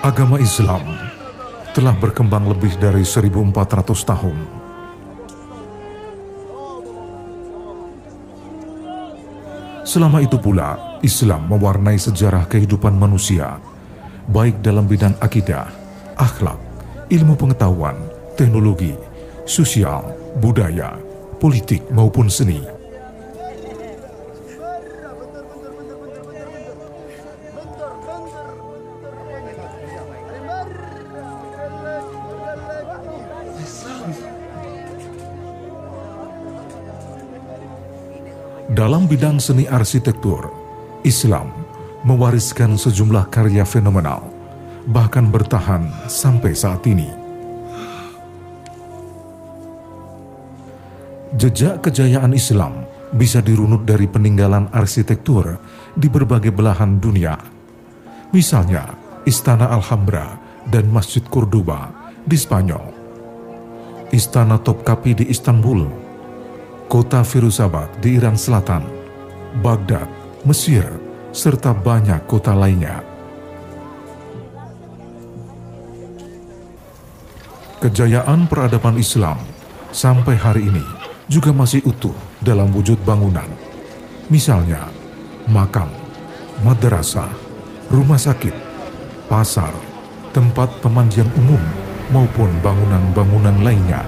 Agama Islam telah berkembang lebih dari 1400 tahun. Selama itu pula, Islam mewarnai sejarah kehidupan manusia, baik dalam bidang akidah, akhlak, ilmu pengetahuan, teknologi, sosial, budaya, politik maupun seni. Dalam bidang seni arsitektur, Islam mewariskan sejumlah karya fenomenal, bahkan bertahan sampai saat ini. Jejak kejayaan Islam bisa dirunut dari peninggalan arsitektur di berbagai belahan dunia. Misalnya, Istana Alhambra dan Masjid Cordoba di Spanyol, Istana Topkapi di Istanbul, kota Firuzabad di Iran Selatan, Baghdad, Mesir, serta banyak kota lainnya. Kejayaan peradaban Islam sampai hari ini juga masih utuh dalam wujud bangunan. Misalnya, makam, madrasah, rumah sakit, pasar, tempat pemandian umum, maupun bangunan-bangunan lainnya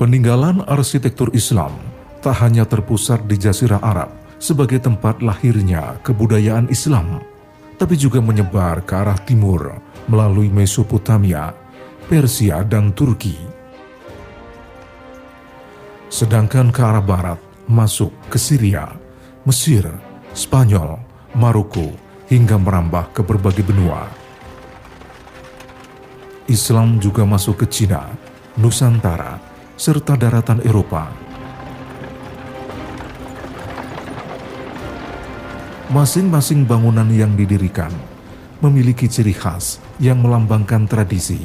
Peninggalan arsitektur Islam tak hanya terpusat di Jazirah Arab sebagai tempat lahirnya kebudayaan Islam, tapi juga menyebar ke arah timur melalui Mesopotamia, Persia, dan Turki. Sedangkan ke arah barat masuk ke Syria, Mesir, Spanyol, Maroko, hingga merambah ke berbagai benua. Islam juga masuk ke Cina, Nusantara, serta daratan Eropa. Masing-masing bangunan yang didirikan memiliki ciri khas yang melambangkan tradisi,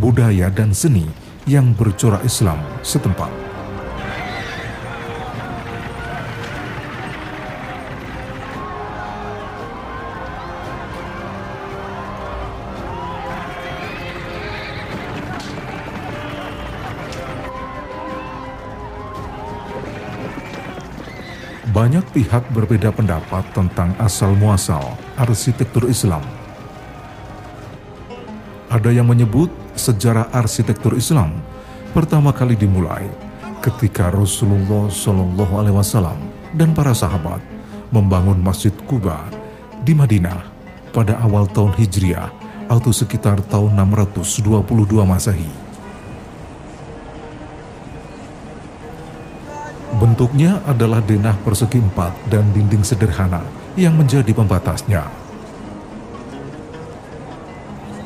budaya, dan seni yang bercorak Islam setempat. Banyak pihak berbeda pendapat tentang asal-muasal arsitektur Islam. Ada yang menyebut sejarah arsitektur Islam pertama kali dimulai ketika Rasulullah Shallallahu Alaihi Wasallam dan para sahabat membangun Masjid Kuba di Madinah pada awal tahun Hijriah atau sekitar tahun 622 Masehi. Bentuknya adalah denah persegi empat dan dinding sederhana yang menjadi pembatasnya.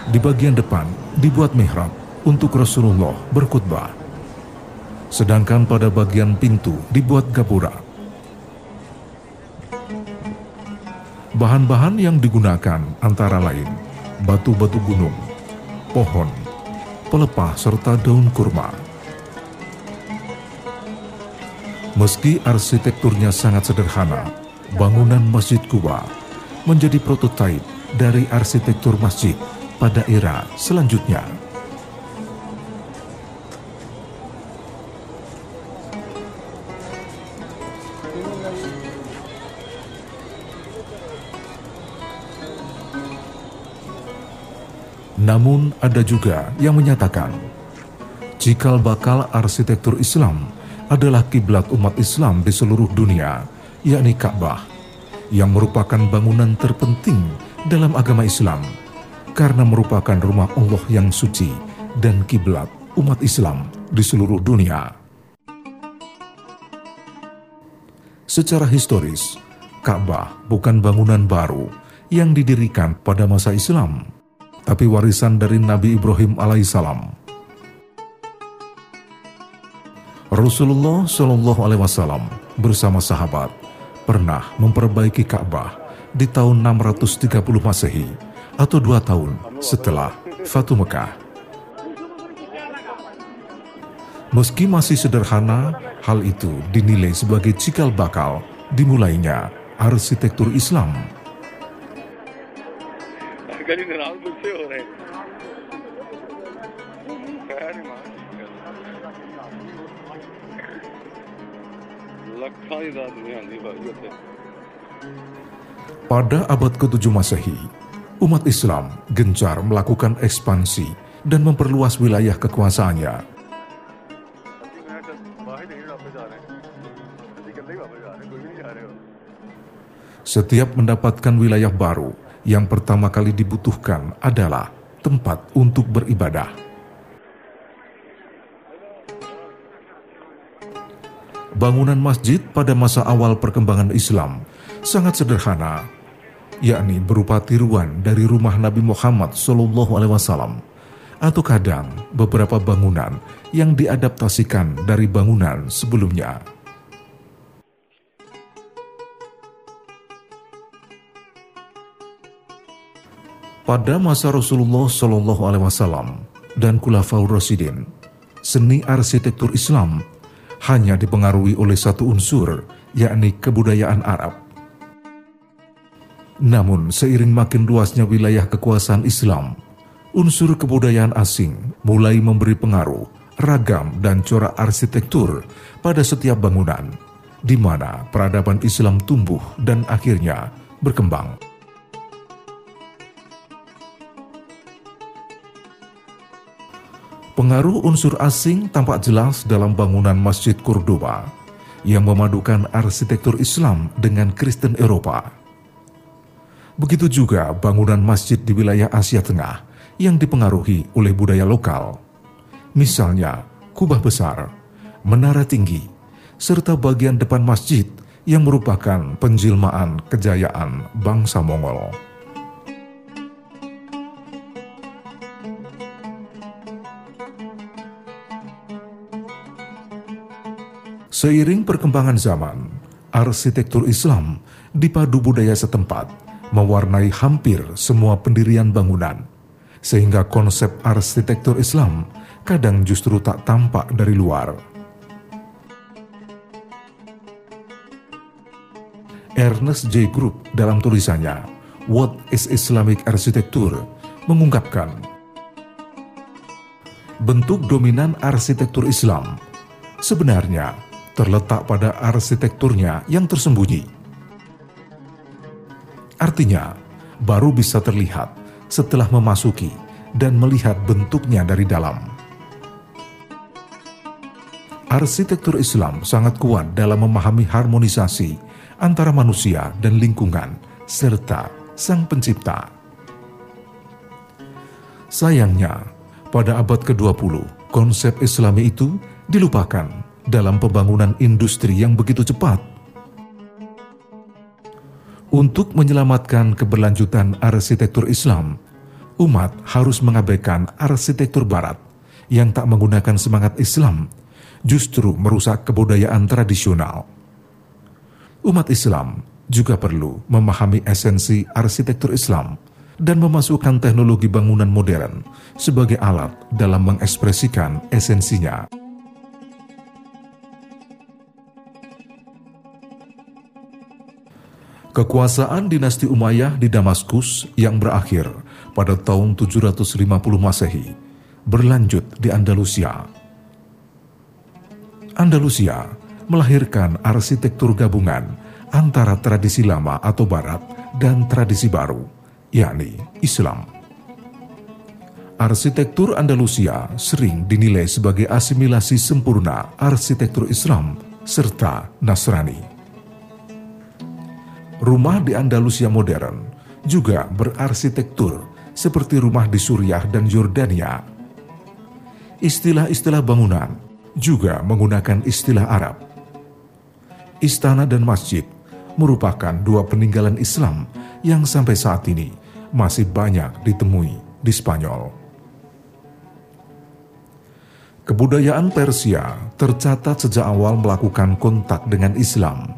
Di bagian depan dibuat mihrab untuk Rasulullah berkhutbah. Sedangkan pada bagian pintu dibuat gapura. Bahan-bahan yang digunakan antara lain batu-batu gunung, pohon, pelepah serta daun kurma. Meski arsitekturnya sangat sederhana, bangunan Masjid Kuba menjadi prototipe dari arsitektur masjid pada era selanjutnya. Namun ada juga yang menyatakan, cikal bakal arsitektur Islam adalah kiblat umat Islam di seluruh dunia, yakni Ka'bah, yang merupakan bangunan terpenting dalam agama Islam karena merupakan rumah Allah yang suci dan kiblat umat Islam di seluruh dunia. Secara historis, Ka'bah bukan bangunan baru yang didirikan pada masa Islam, tapi warisan dari Nabi Ibrahim alaihissalam. Rasulullah Shallallahu Alaihi Wasallam bersama sahabat pernah memperbaiki Ka'bah di tahun 630 Masehi atau dua tahun setelah Fatu Mekah. Meski masih sederhana, hal itu dinilai sebagai cikal bakal dimulainya arsitektur Islam. Pada abad ke-7 Masehi, umat Islam gencar melakukan ekspansi dan memperluas wilayah kekuasaannya. Setiap mendapatkan wilayah baru, yang pertama kali dibutuhkan adalah tempat untuk beribadah. Bangunan masjid pada masa awal perkembangan Islam sangat sederhana, yakni berupa tiruan dari rumah Nabi Muhammad SAW atau kadang beberapa bangunan yang diadaptasikan dari bangunan sebelumnya. Pada masa Rasulullah SAW dan Kulafaur Rasidin, seni arsitektur Islam hanya dipengaruhi oleh satu unsur, yakni kebudayaan Arab. Namun, seiring makin luasnya wilayah kekuasaan Islam, unsur kebudayaan asing mulai memberi pengaruh ragam dan corak arsitektur pada setiap bangunan, di mana peradaban Islam tumbuh dan akhirnya berkembang. Pengaruh unsur asing tampak jelas dalam bangunan Masjid Cordoba yang memadukan arsitektur Islam dengan Kristen Eropa. Begitu juga bangunan masjid di wilayah Asia Tengah yang dipengaruhi oleh budaya lokal. Misalnya, kubah besar, menara tinggi, serta bagian depan masjid yang merupakan penjilmaan kejayaan bangsa Mongol. Seiring perkembangan zaman, arsitektur Islam dipadu budaya setempat mewarnai hampir semua pendirian bangunan, sehingga konsep arsitektur Islam kadang justru tak tampak dari luar. Ernest J. Group dalam tulisannya What is Islamic Architecture mengungkapkan bentuk dominan arsitektur Islam sebenarnya terletak pada arsitekturnya yang tersembunyi. Artinya, baru bisa terlihat setelah memasuki dan melihat bentuknya dari dalam. Arsitektur Islam sangat kuat dalam memahami harmonisasi antara manusia dan lingkungan serta Sang Pencipta. Sayangnya, pada abad ke-20, konsep Islami itu dilupakan dalam pembangunan industri yang begitu cepat. Untuk menyelamatkan keberlanjutan arsitektur Islam, umat harus mengabaikan arsitektur Barat yang tak menggunakan semangat Islam, justru merusak kebudayaan tradisional. Umat Islam juga perlu memahami esensi arsitektur Islam dan memasukkan teknologi bangunan modern sebagai alat dalam mengekspresikan esensinya. Kekuasaan dinasti Umayyah di Damaskus yang berakhir pada tahun 750 Masehi berlanjut di Andalusia. Andalusia melahirkan arsitektur gabungan antara tradisi lama atau barat dan tradisi baru, yakni Islam. Arsitektur Andalusia sering dinilai sebagai asimilasi sempurna arsitektur Islam serta Nasrani. Rumah di Andalusia modern juga berarsitektur seperti rumah di Suriah dan Yordania. Istilah-istilah bangunan juga menggunakan istilah Arab. Istana dan masjid merupakan dua peninggalan Islam yang sampai saat ini masih banyak ditemui di Spanyol. Kebudayaan Persia tercatat sejak awal melakukan kontak dengan Islam.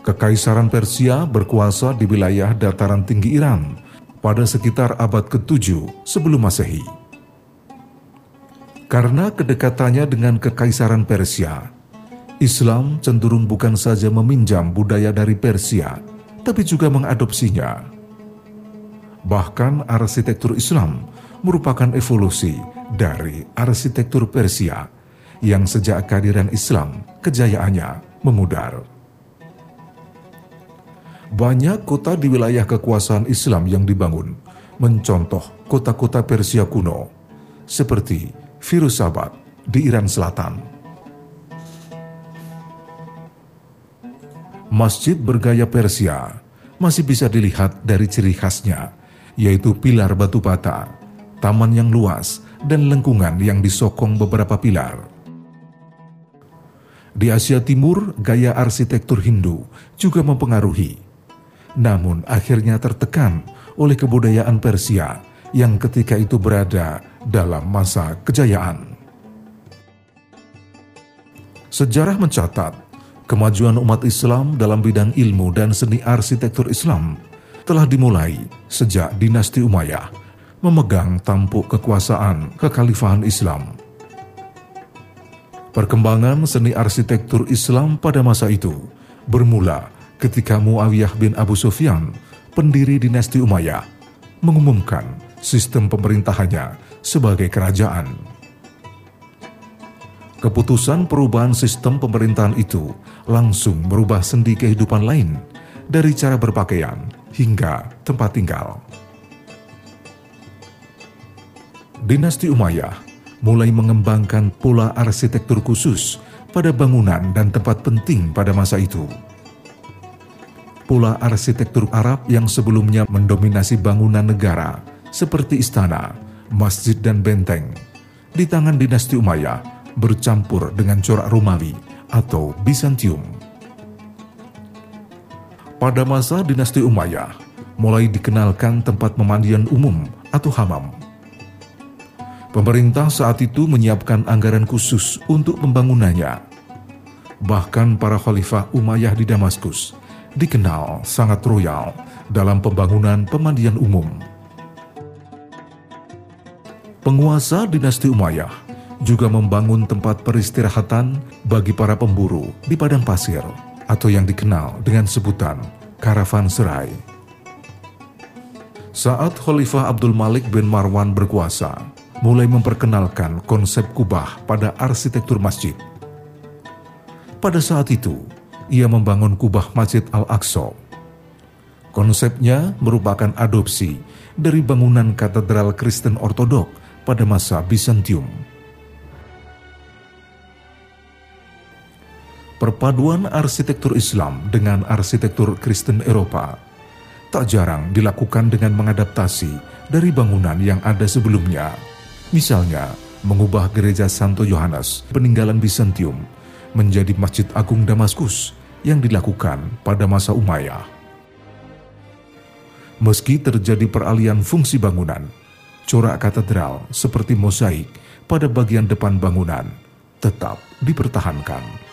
Kekaisaran Persia berkuasa di wilayah dataran tinggi Iran pada sekitar abad ke-7 sebelum Masehi. Karena kedekatannya dengan Kekaisaran Persia, Islam cenderung bukan saja meminjam budaya dari Persia, tapi juga mengadopsinya. Bahkan arsitektur Islam merupakan evolusi dari arsitektur Persia yang sejak kehadiran Islam kejayaannya memudar. Banyak kota di wilayah kekuasaan Islam yang dibangun mencontoh kota-kota Persia kuno seperti Firuzabad di Iran Selatan. Masjid bergaya Persia masih bisa dilihat dari ciri khasnya, yaitu pilar batu bata, taman yang luas, dan lengkungan yang disokong beberapa pilar. Di Asia Timur, gaya arsitektur Hindu juga mempengaruhi namun akhirnya tertekan oleh kebudayaan Persia yang ketika itu berada dalam masa kejayaan. Sejarah mencatat, kemajuan umat Islam dalam bidang ilmu dan seni arsitektur Islam telah dimulai sejak dinasti Umayyah memegang tampuk kekuasaan kekhalifahan Islam. Perkembangan seni arsitektur Islam pada masa itu bermula ketika Muawiyah bin Abu Sufyan, pendiri dinasti Umayyah, mengumumkan sistem pemerintahannya sebagai kerajaan. Keputusan perubahan sistem pemerintahan itu langsung merubah sendi kehidupan lain dari cara berpakaian hingga tempat tinggal. Dinasti Umayyah mulai mengembangkan pola arsitektur khusus pada bangunan dan tempat penting pada masa itu pula arsitektur Arab yang sebelumnya mendominasi bangunan negara seperti istana, masjid dan benteng. Di tangan dinasti Umayyah bercampur dengan corak Romawi atau Bizantium. Pada masa dinasti Umayyah, mulai dikenalkan tempat pemandian umum atau hamam. Pemerintah saat itu menyiapkan anggaran khusus untuk pembangunannya. Bahkan para khalifah Umayyah di Damaskus dikenal sangat royal dalam pembangunan pemandian umum. Penguasa dinasti Umayyah juga membangun tempat peristirahatan bagi para pemburu di padang pasir atau yang dikenal dengan sebutan karavan serai. Saat Khalifah Abdul Malik bin Marwan berkuasa, mulai memperkenalkan konsep kubah pada arsitektur masjid. Pada saat itu, ia membangun kubah Masjid Al-Aqsa. Konsepnya merupakan adopsi dari bangunan katedral Kristen Ortodok pada masa Bizantium. Perpaduan arsitektur Islam dengan arsitektur Kristen Eropa tak jarang dilakukan dengan mengadaptasi dari bangunan yang ada sebelumnya. Misalnya, mengubah gereja Santo Yohanes peninggalan Bizantium menjadi Masjid Agung Damaskus yang dilakukan pada masa Umayyah. Meski terjadi peralihan fungsi bangunan, corak katedral seperti mosaik pada bagian depan bangunan tetap dipertahankan.